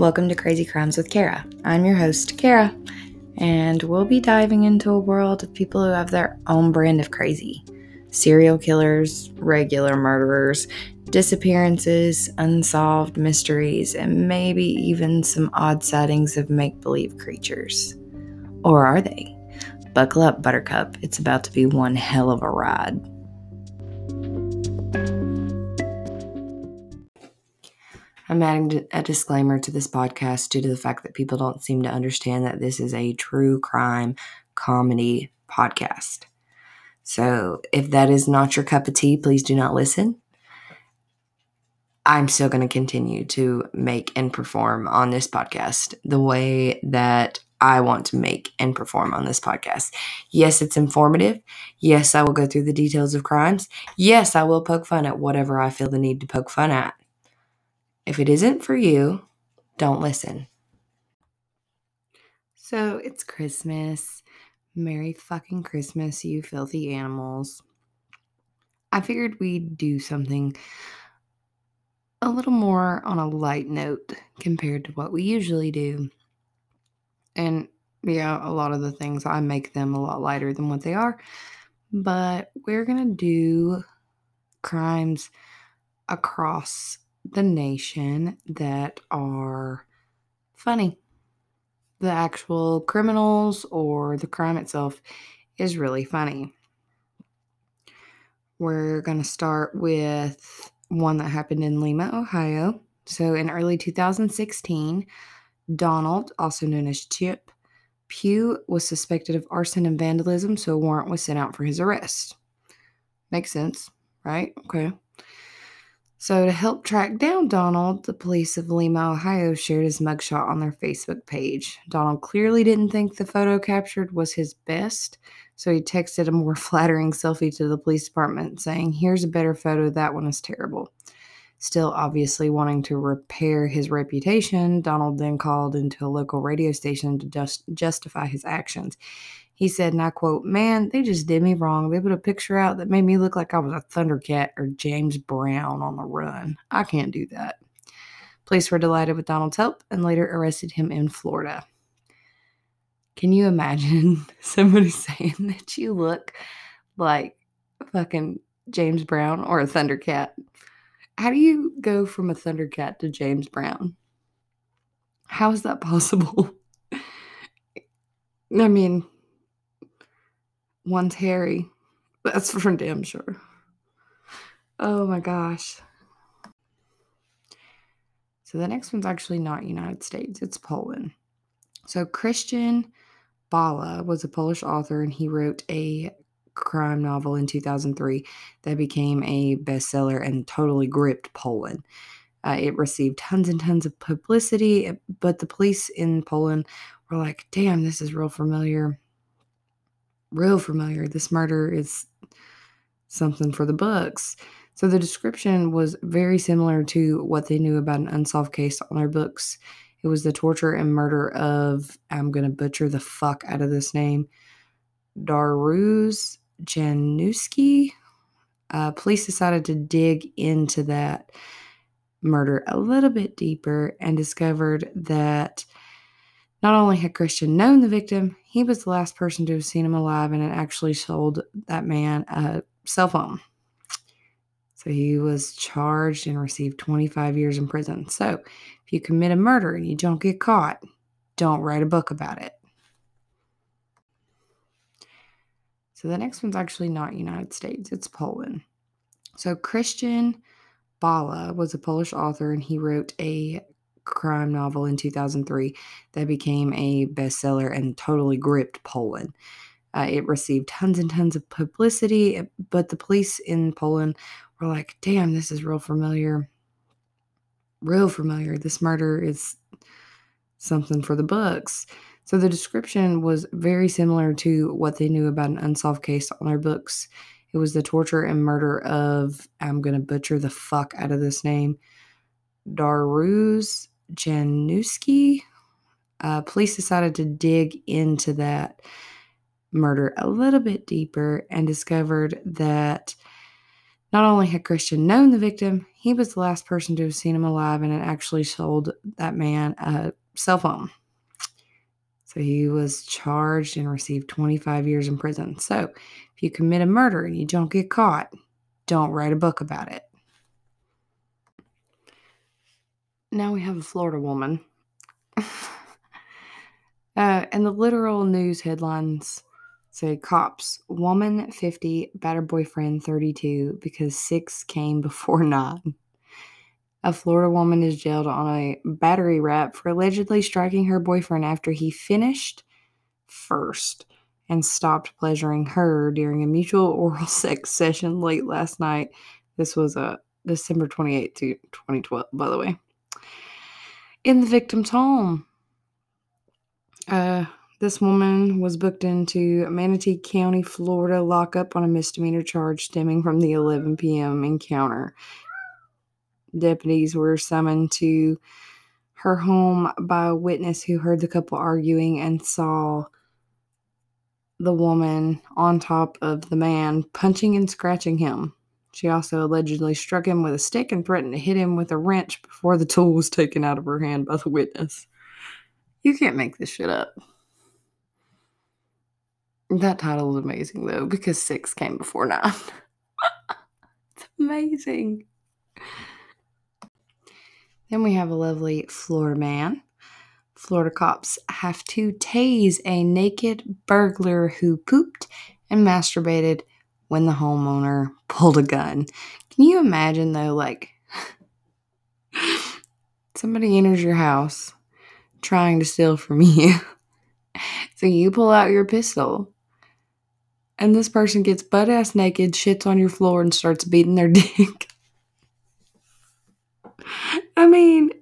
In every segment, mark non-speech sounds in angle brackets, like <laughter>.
Welcome to Crazy Crimes with Kara. I'm your host, Kara, and we'll be diving into a world of people who have their own brand of crazy serial killers, regular murderers, disappearances, unsolved mysteries, and maybe even some odd sightings of make believe creatures. Or are they? Buckle up, Buttercup. It's about to be one hell of a ride. I'm adding a disclaimer to this podcast due to the fact that people don't seem to understand that this is a true crime comedy podcast. So, if that is not your cup of tea, please do not listen. I'm still going to continue to make and perform on this podcast the way that I want to make and perform on this podcast. Yes, it's informative. Yes, I will go through the details of crimes. Yes, I will poke fun at whatever I feel the need to poke fun at. If it isn't for you, don't listen. So it's Christmas. Merry fucking Christmas, you filthy animals. I figured we'd do something a little more on a light note compared to what we usually do. And yeah, a lot of the things I make them a lot lighter than what they are. But we're going to do crimes across the nation that are funny. The actual criminals or the crime itself is really funny. We're going to start with one that happened in Lima, Ohio. So, in early 2016, Donald, also known as Chip, Pugh was suspected of arson and vandalism, so a warrant was sent out for his arrest. Makes sense, right? Okay. So, to help track down Donald, the police of Lima, Ohio shared his mugshot on their Facebook page. Donald clearly didn't think the photo captured was his best, so he texted a more <laughs> flattering selfie to the police department saying, Here's a better photo, that one is terrible. Still obviously wanting to repair his reputation, Donald then called into a local radio station to just justify his actions. He said, and I quote, Man, they just did me wrong. They put a picture out that made me look like I was a Thundercat or James Brown on the run. I can't do that. Police were delighted with Donald's help and later arrested him in Florida. Can you imagine <laughs> somebody saying that you look like fucking James Brown or a Thundercat? How do you go from a Thundercat to James Brown? How is that possible? <laughs> I mean, One's Harry. That's for damn sure. Oh my gosh. So the next one's actually not United States, it's Poland. So Krystian Bala was a Polish author and he wrote a crime novel in 2003 that became a bestseller and totally gripped Poland. Uh, it received tons and tons of publicity, but the police in Poland were like, damn, this is real familiar real familiar. This murder is something for the books. So the description was very similar to what they knew about an unsolved case on their books. It was the torture and murder of, I'm going to butcher the fuck out of this name, Daruz Januski. Uh, police decided to dig into that – murder a little bit deeper and discovered that not only had Krystian known the victim, he was the last person to have seen him alive and had actually sold that man a cell phone. So he was charged and received 25 years in prison. So if you commit a murder and you don't get caught, don't write a book about it. So the next one's actually not United States, it's Poland. So Krystian Bala was a Polish author and he wrote a crime novel in 2003 that became a bestseller and totally gripped Poland. Uh, it received tons and tons of publicity, but the police in Poland were like, damn, this is real familiar. Real familiar. This murder is something for the books. So the description was very similar to what they knew about an unsolved case on their books. It was the torture and murder of, I'm going to butcher the fuck out of this name, Daruz Januski. Uh, police decided to dig into that murder a little bit deeper and discovered that Not only had Krystian known the victim, he was the last person to have seen him alive and had actually sold that man a cell phone. So he was charged and received 25 years in prison. So if you commit a murder and you don't get caught, don't write a book about it. Now we have a Florida woman. <laughs> uh, and the literal news headlines say cops, woman 50, battered boyfriend 32, because six came before <laughs> nine. A Florida woman is jailed on a battery rap for allegedly striking her boyfriend after he finished first and stopped pleasuring her during a mutual <laughs> oral sex session late last night. This was a uh, December 28, 2012, by the way. In the victim's home. Uh, this woman was booked into Manatee County, Florida, lockup on a misdemeanor charge stemming from the 11 p.m. encounter. Deputies were summoned to her home by a witness who heard the couple arguing and saw the woman on top of the man, punching and scratching him. She also allegedly struck him with a stick and threatened to hit him with a wrench before the tool was taken out of her hand by the witness. You can't make this shit up. That title is amazing though, because six came before nine. <laughs> it's amazing. Then we have a lovely Florida man. Florida cops have to tase a naked burglar who pooped and masturbated when the homeowner <laughs> pulled a gun. Can you imagine though, like, <laughs> somebody enters your house trying to steal from <laughs> you? so you pull out your pistol and this person gets butt ass naked, shits on your floor, and starts beating their dick. I mean,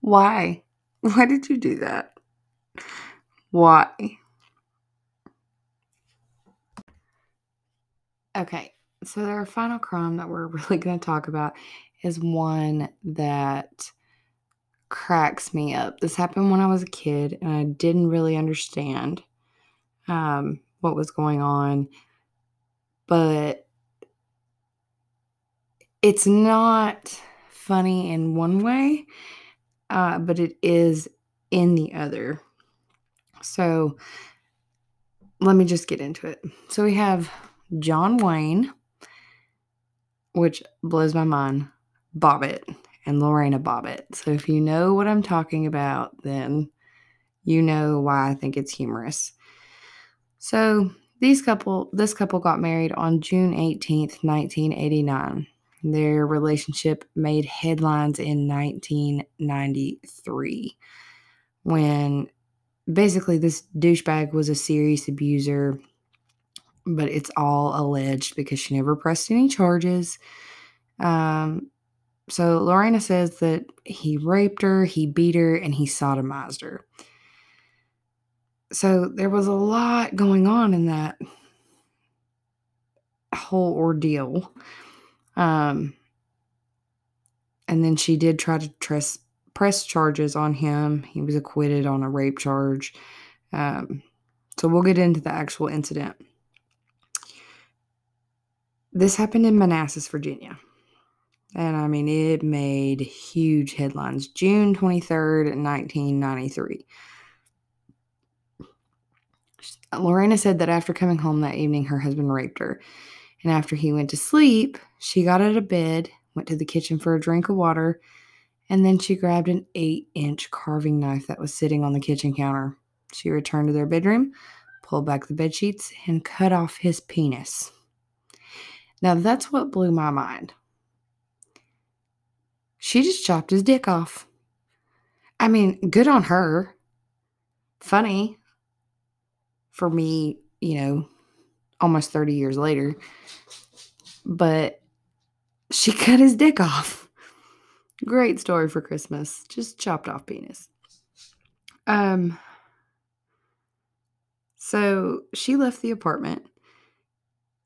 why? Why did you do that? Why? Okay, so our final crime that we're <laughs> really going to talk about is one that cracks me up. This happened when I was a kid and I didn't really understand um, what was going on, but it's not funny in one way, uh, but it is in the other. So let me just get into it. So we have John Wayne, which blows my mind, Bobbitt and Lorena Bobbitt. So if you know what I'm talking about, then you know why I think it's humorous. So these couple this couple got married on June 18th, 1989. Their relationship made headlines in 1993 when basically this douchebag was a serious abuser, but it's all alleged because she never pressed any charges. Um, so Lorena says that he raped her, he beat her, and he sodomized her. So there was a lot going on in that whole ordeal. Um, and then she did try to press press charges on him. He was acquitted on a rape charge. Um, so we'll get into the actual incident. This happened in Manassas, Virginia. And I mean, it made huge headlines. June 23rd, 1993. Lorena said that after coming home that evening, her husband raped her. And after he went to sleep, she got out of bed, went to the kitchen for a drink of water, and then she grabbed an eight inch carving knife that was sitting on the kitchen counter. She returned to their bedroom, pulled back the bed sheets, and cut off his penis. Now, that's what blew my mind. She just chopped his dick off. I mean, good on her. Funny for me, you know, almost 30 years later. But she <laughs> cut his dick off. Great story for Christmas. Just chopped off penis. Um so she left the apartment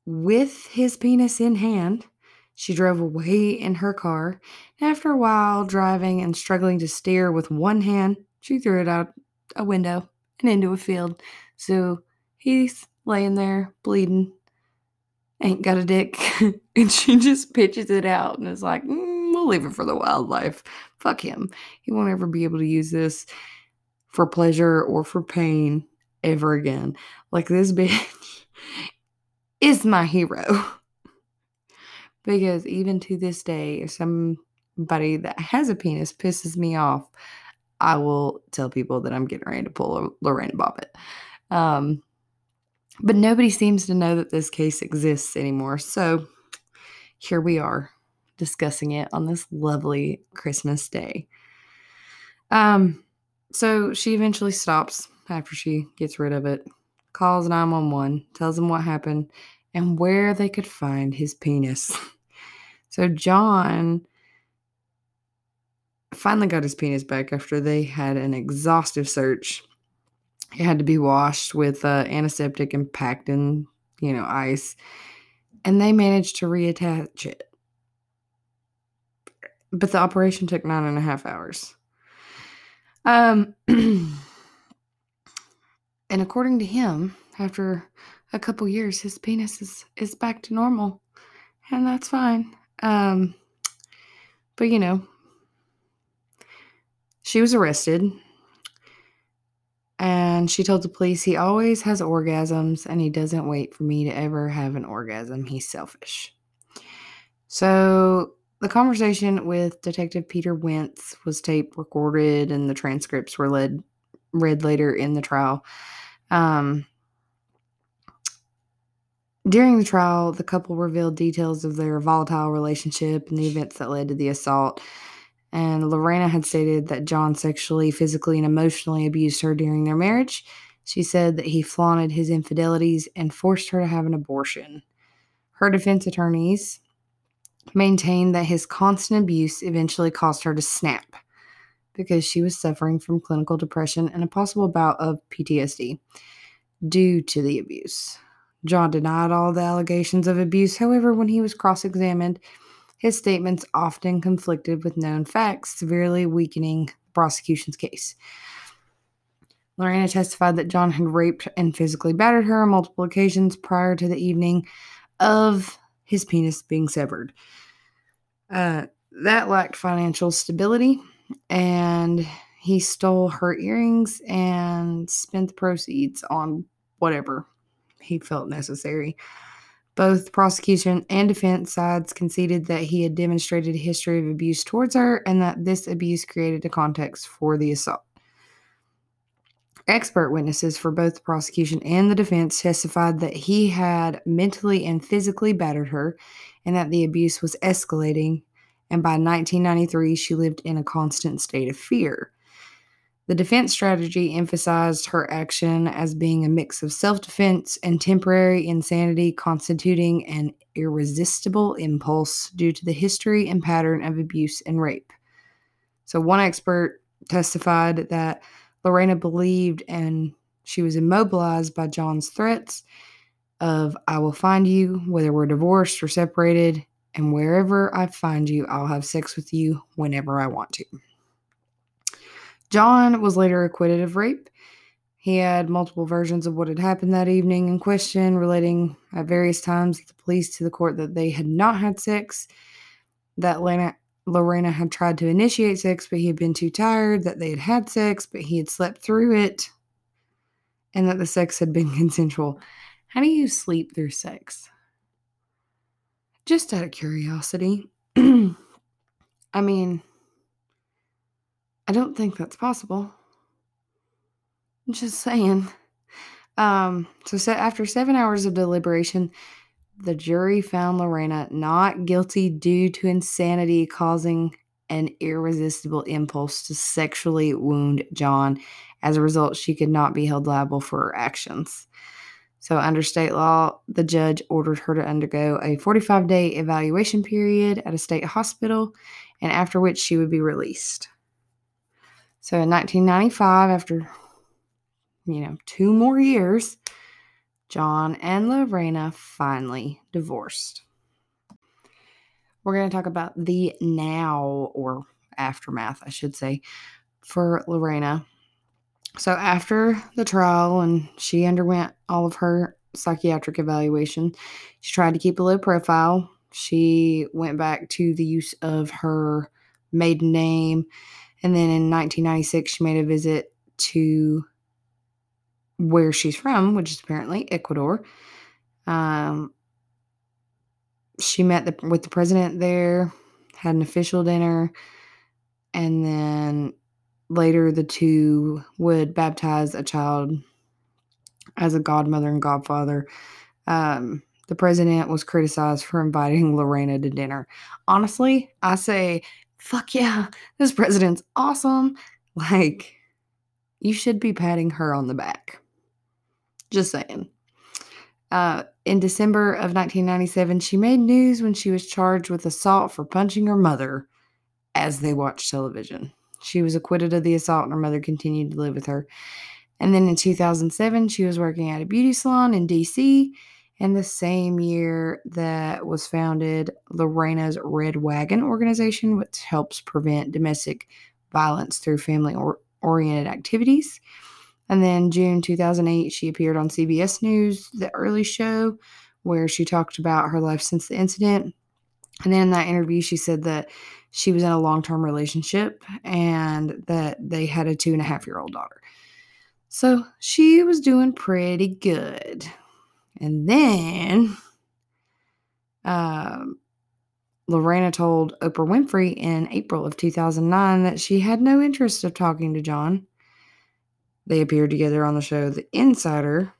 with his penis in hand she drove away in her car. After a while driving and struggling to steer with one hand, she threw it out a window and into a field. So he's laying there bleeding, ain't got a dick. <laughs> and she just pitches it out and is like, mm, we'll leave it for the wildlife. Fuck him. He won't ever be able to use this for pleasure or for pain ever again. Like this <laughs> bitch is my hero. <laughs> because even to this day, if somebody that has a penis pisses me off, I will tell people that I'm getting ready to pull a Lorena Bobbitt. Um, but nobody seems to know that this case exists anymore. So here we are discussing it on this lovely Christmas day. Um, so she eventually stops after she gets rid of it, calls 911, tells them what happened, and where they could find his penis. <laughs> so John finally got his penis back after they had an exhaustive search it had to be washed with uh, antiseptic and packed in, you know, ice. And they managed to reattach it. But the operation took nine and a half hours. Um, <clears throat> and according to him, after a couple years, his penis is, is back to normal. And that's fine. Um, but, you know, she was arrested and she told the police he always has orgasms and he doesn't wait for me to ever have an orgasm. He's selfish. So the conversation with Detective Peter Wentz was tape recorded and the transcripts were led, read later in the trial. Um, during the trial, the couple revealed details of their volatile relationship and the events that led to the assault. And Lorena had stated that John sexually, physically, and emotionally abused her during their marriage. She said that he flaunted his infidelities and forced her to have an abortion. Her defense attorneys maintained that his constant abuse eventually caused her to snap because she was suffering from clinical depression and a possible bout of PTSD due to the abuse. John denied all the allegations of abuse. However, when he was cross examined, his statements often conflicted with known facts, severely weakening the prosecution's case. Lorena testified that John had raped and physically battered her on multiple occasions prior to the evening of his penis being severed. Uh, that lacked financial stability, and he stole her earrings and spent the proceeds on whatever he felt necessary. Both prosecution and defense sides conceded that he had demonstrated a history of abuse towards her and that this abuse created a context for the assault. Expert witnesses for both the prosecution and the defense testified that he had mentally and physically battered her and that the abuse was escalating, and by 1993, she lived in a constant state of fear. The defense strategy emphasized her action as being a mix of self defense and temporary insanity, constituting an irresistible impulse due to the history and pattern of abuse and rape. So, one expert testified that Lorena believed and she was immobilized by John's threats of, I will find you, whether we're divorced or separated, and wherever I find you, I'll have sex with you whenever I want to. John was later acquitted of rape. He had multiple versions of what had happened that evening in question, relating at various times the police to the court that they had not had sex, that Lena, Lorena had tried to initiate sex, but he had been too tired, that they had had sex, but he had slept through it, and that the sex had been <laughs> consensual. How do you sleep through sex? Just out of curiosity. <clears throat> I mean, I don't think that's possible. I'm just saying. Um, so, after seven hours of deliberation, the jury found Lorena not guilty due to insanity causing an irresistible impulse to sexually wound John. As a result, she could not be held liable for her actions. So, under state law, the judge ordered her to undergo a 45 day evaluation period at a state hospital, and after which she would be released. So in 1995, after, you know, two more years, John and Lorena finally divorced. We're going to talk about the now or aftermath, I should say, for Lorena. So after the trial and she underwent all of her psychiatric evaluation. She tried to keep a low profile. She went back to the use of her maiden name. And then in 1996, she made a visit to where she's from, which is apparently Ecuador. Um, she met the, with the president there, had an official dinner, and then later the two would baptize a child as a godmother and godfather. Um, the president was criticized for <laughs> inviting Lorena to dinner. Honestly, I say, fuck yeah, this president's awesome. Like, you should be patting her on the back. Just saying. Uh, in December of 1997, she made news when she was charged with assault for punching her mother as they watched television. She was acquitted of the assault, and her mother continued to live with her. And then in 2007, she was working at a beauty salon in DC. And the same year that was founded Lorena's Red Wagon organization, which helps prevent domestic violence through family oriented activities. And then June 2008, she appeared on CBS News, The Early Show, where she talked about her life since the incident. And then in that interview, she said that she was in a long term relationship and that they had a two and a half year old daughter. So she was doing pretty good. And then um, Lorena told Oprah Winfrey in April of 2009 that she had no interest of talking to John. They appeared together on the show The Insider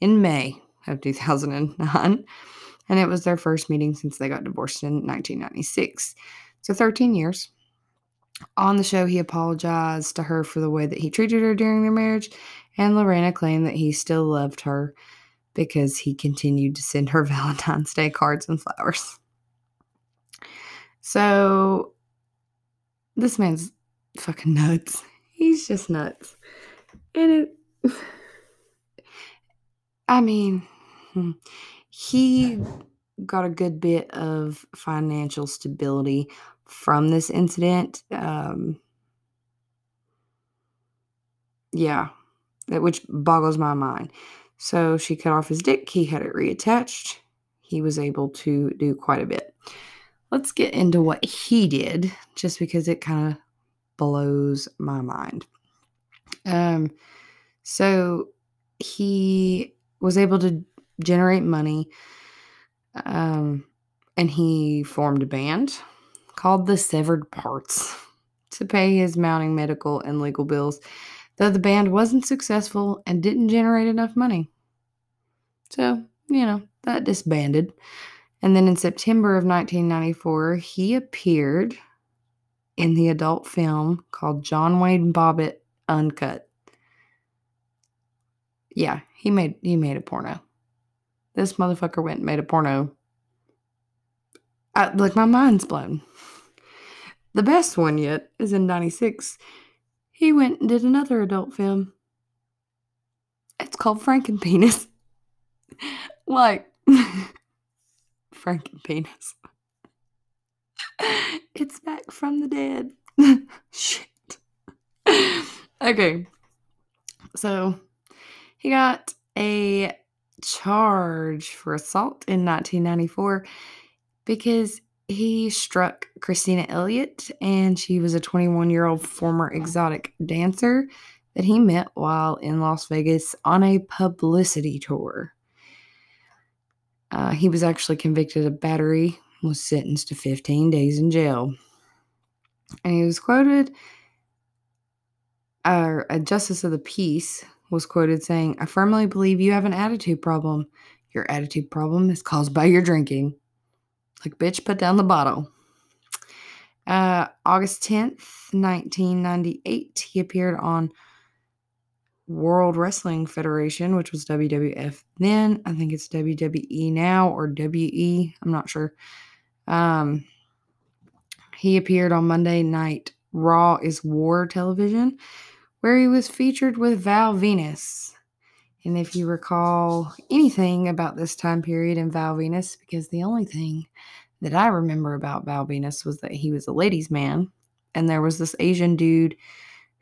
in May of 2009, and it was their first meeting since they got divorced in 1996. So 13 years. On the show, he apologized to her for the way that he treated her during their marriage, and Lorena claimed that he still loved her because he continued to send her <laughs> Valentine's Day cards and flowers. So, this man's fucking nuts. He's just nuts. And it, <sighs> I mean, hmm, he got a good bit of financial stability from this incident. Um, yeah, which boggles my mind. So she cut off his dick, he had it reattached. He was able to do quite a bit. Let's get into what he did, just because it kind of blows my mind. Um, so he was able to generate money, um, and he formed a band called the Severed Parts to pay his mounting medical and legal bills, though the band wasn't successful and didn't generate enough money. So, you know, that disbanded. And then in September of 1994, he appeared in the adult film called John Wayne Bobbitt Uncut. Yeah, he made he made a porno. This motherfucker went and made a porno. I, like my mind's blown. The best one yet is in 96. He went and did another adult film. It's called Frankenpenis. <laughs> like <laughs> Frankenpenis. <laughs> it's back from the dead. Shit. okay. So he got a charge for assault in 1994 because he struck Christina Elliott, and she was a 21 year old former exotic dancer that he met while in Las Vegas on a publicity tour. Uh, he was actually convicted of battery, was sentenced to 15 days in jail. And he was quoted, uh, a justice of the peace was quoted saying, I firmly believe you have an attitude problem. Your attitude problem is caused by your drinking. Like, bitch, put down the bottle. Uh, August 10th, 1998, he appeared on World Wrestling Federation, which was WWF then. I think it's WWE now or WE. I'm not sure. Um, he appeared on Monday Night Raw is War television, where he was featured with Val Venis. And if you recall anything about this time period in Val Venis, because the only thing that I remember about Val Venis was that he was a ladies' man, and there was this Asian dude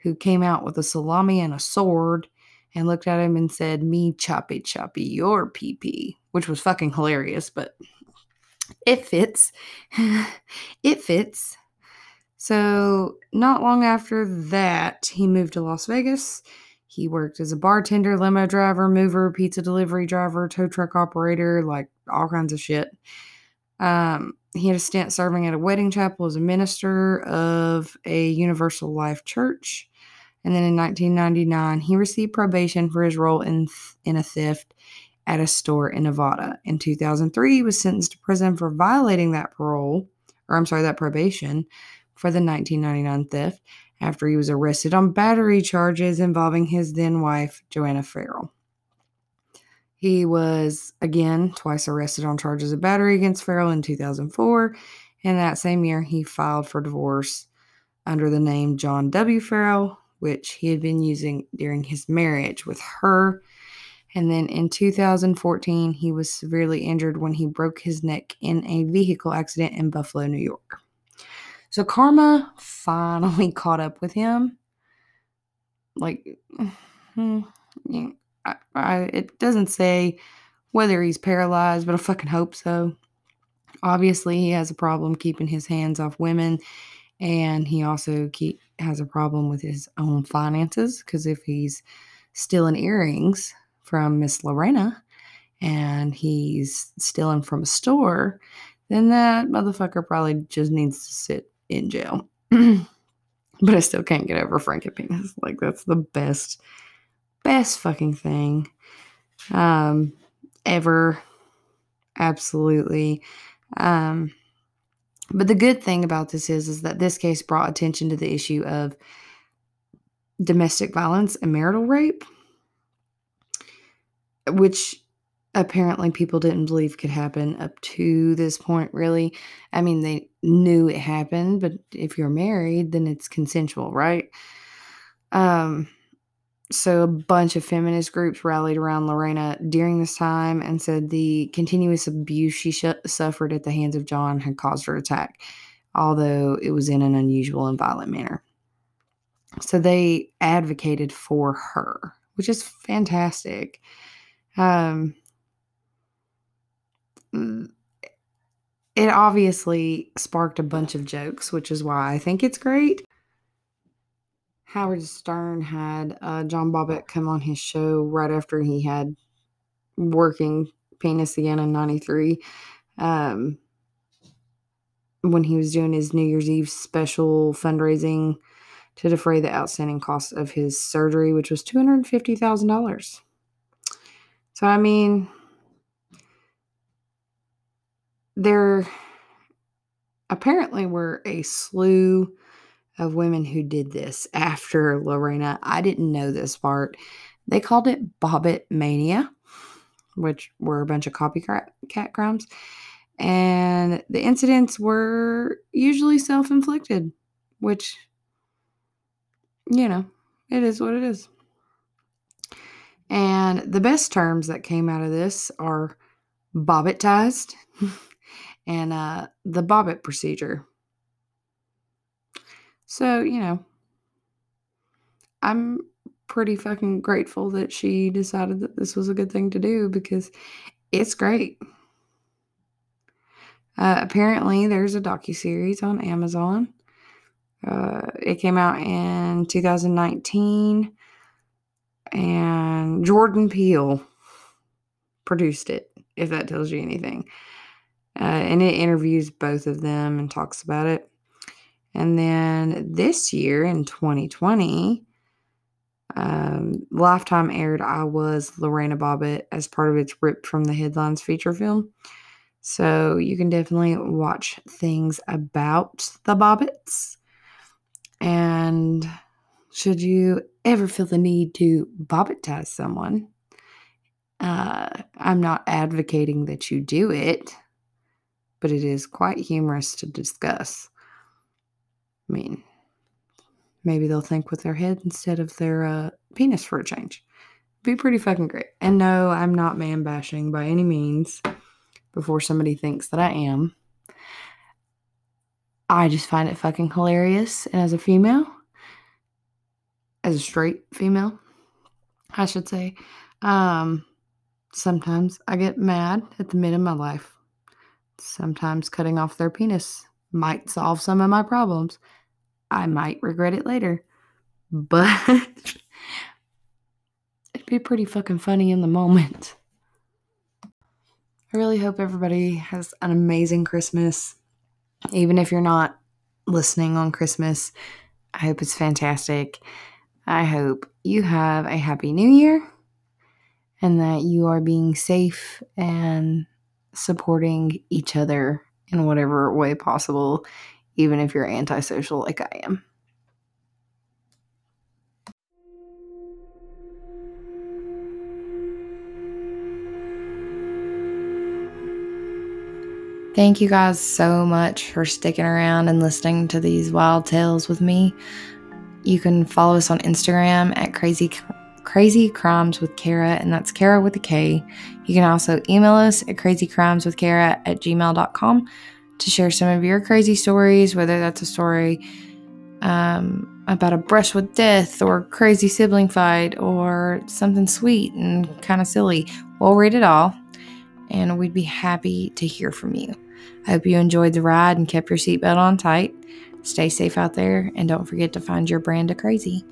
who came out with a salami and a sword, and looked at him and said, Me choppy choppy your pee pee, which was fucking hilarious, but it fits. <laughs> it fits. So, not long after that, he moved to Las Vegas. He worked as a bartender, limo driver, mover, pizza delivery driver, tow truck operator, like all kinds of shit. Um, he had a stint serving at a wedding chapel as a minister of a Universal Life Church. And then in 1999, he received probation for his role in, in a theft at a store in Nevada. In 2003, he was sentenced to prison for violating that parole, or I'm sorry, that probation for the 1999 theft after he was arrested on battery charges involving his then wife, Joanna Farrell. He was again twice arrested on charges of battery against Farrell in 2004, and that same year he filed for divorce under the name John W. Farrell, which he had been using during his marriage with her. And then in 2014, he was severely injured when he broke his neck in a vehicle accident in Buffalo, New York. So karma finally <laughs> caught up with him. Like, <sighs> hmm, I, I, it doesn't say whether he's paralyzed, but I fucking hope so. Obviously, he has a problem keeping his hands off women and he also keep, has a problem with his own finances because if he's stealing earrings from Miss Lorena and he's stealing from a store, then that motherfucker probably just needs to sit in jail. <clears throat> but I still can't get over Frankie Penis. Like that's the best, best fucking thing um, ever. Absolutely. Um, but the good thing about this is, is that this case brought attention to the issue of domestic violence and marital rape, which apparently people didn't believe could happen up to this point, really. I mean, they knew it happened, but if you're married, then it's consensual, right? Um, so a bunch of feminist groups rallied around Lorena during this time and said the continuous abuse she sh- suffered at the hands of John had caused her attack, although it was in an unusual and violent manner. So they advocated for her, which is fantastic. Um, it obviously sparked a bunch of jokes, which is why I think it's great. Howard Stern had uh, John Bobbitt come on his show right after he had working penis again in 93 um, when he was doing his New Year's Eve special fundraising to defray the outstanding costs of his surgery, which was $250,000. So, I mean, there apparently were a slew of women who did this after Lorena. I didn't know this part. They called it Bobbitt Mania, which were a bunch of copycat crimes. And the incidents were usually self inflicted, which, you know, it is what it is. And the best terms that came out of this are bobbittized <laughs> and uh, the Bobbitt procedure. So, you know, I'm pretty fucking grateful that she decided that this was a good thing to do because it's great. Uh, apparently, there's a docu series on Amazon. Uh, it came out in 2019, and Jordan Peele produced it. If that tells you anything, uh, and it interviews both of them and talks about it. And then this year in 2020, um, Lifetime aired I Was Lorena Bobbitt as part of its Ripped from the Headlines feature film. So you can definitely watch things about the Bobbitts. And should you ever feel the need to bobbittize someone, uh, I'm not advocating that you do it, but it is quite humorous to discuss. I mean, maybe they'll think with their head instead of their uh, penis for a change. Be pretty fucking great. And no, I'm not man bashing by any means before somebody thinks that I am. I just find it fucking hilarious. And as a female, as a straight female, I should say. Um, sometimes I get mad at the men in my life. Sometimes cutting off their penis might solve some of my problems. I might regret it later, but <laughs> it'd be pretty fucking funny in the moment. I really hope everybody has an amazing Christmas. Even if you're not listening on Christmas, I hope it's fantastic. I hope you have a happy new year and that you are being safe and supporting each other in whatever way possible, even if you're antisocial like I am. Thank you guys so much for sticking around and listening to these wild tales with me. You can follow us on Instagram at crazy crazy crimes with Kara, and that's Kara with a K. You can also email us at crazycrimeswithkara at gmail.com to share some of your crazy stories, whether that's a story um, about a brush with death or crazy sibling fight or something sweet and kind of silly. We'll read it all, and we'd be happy to hear from you. I hope you enjoyed the ride and kept your seatbelt on tight. Stay safe out there, and don't forget to find your brand of crazy.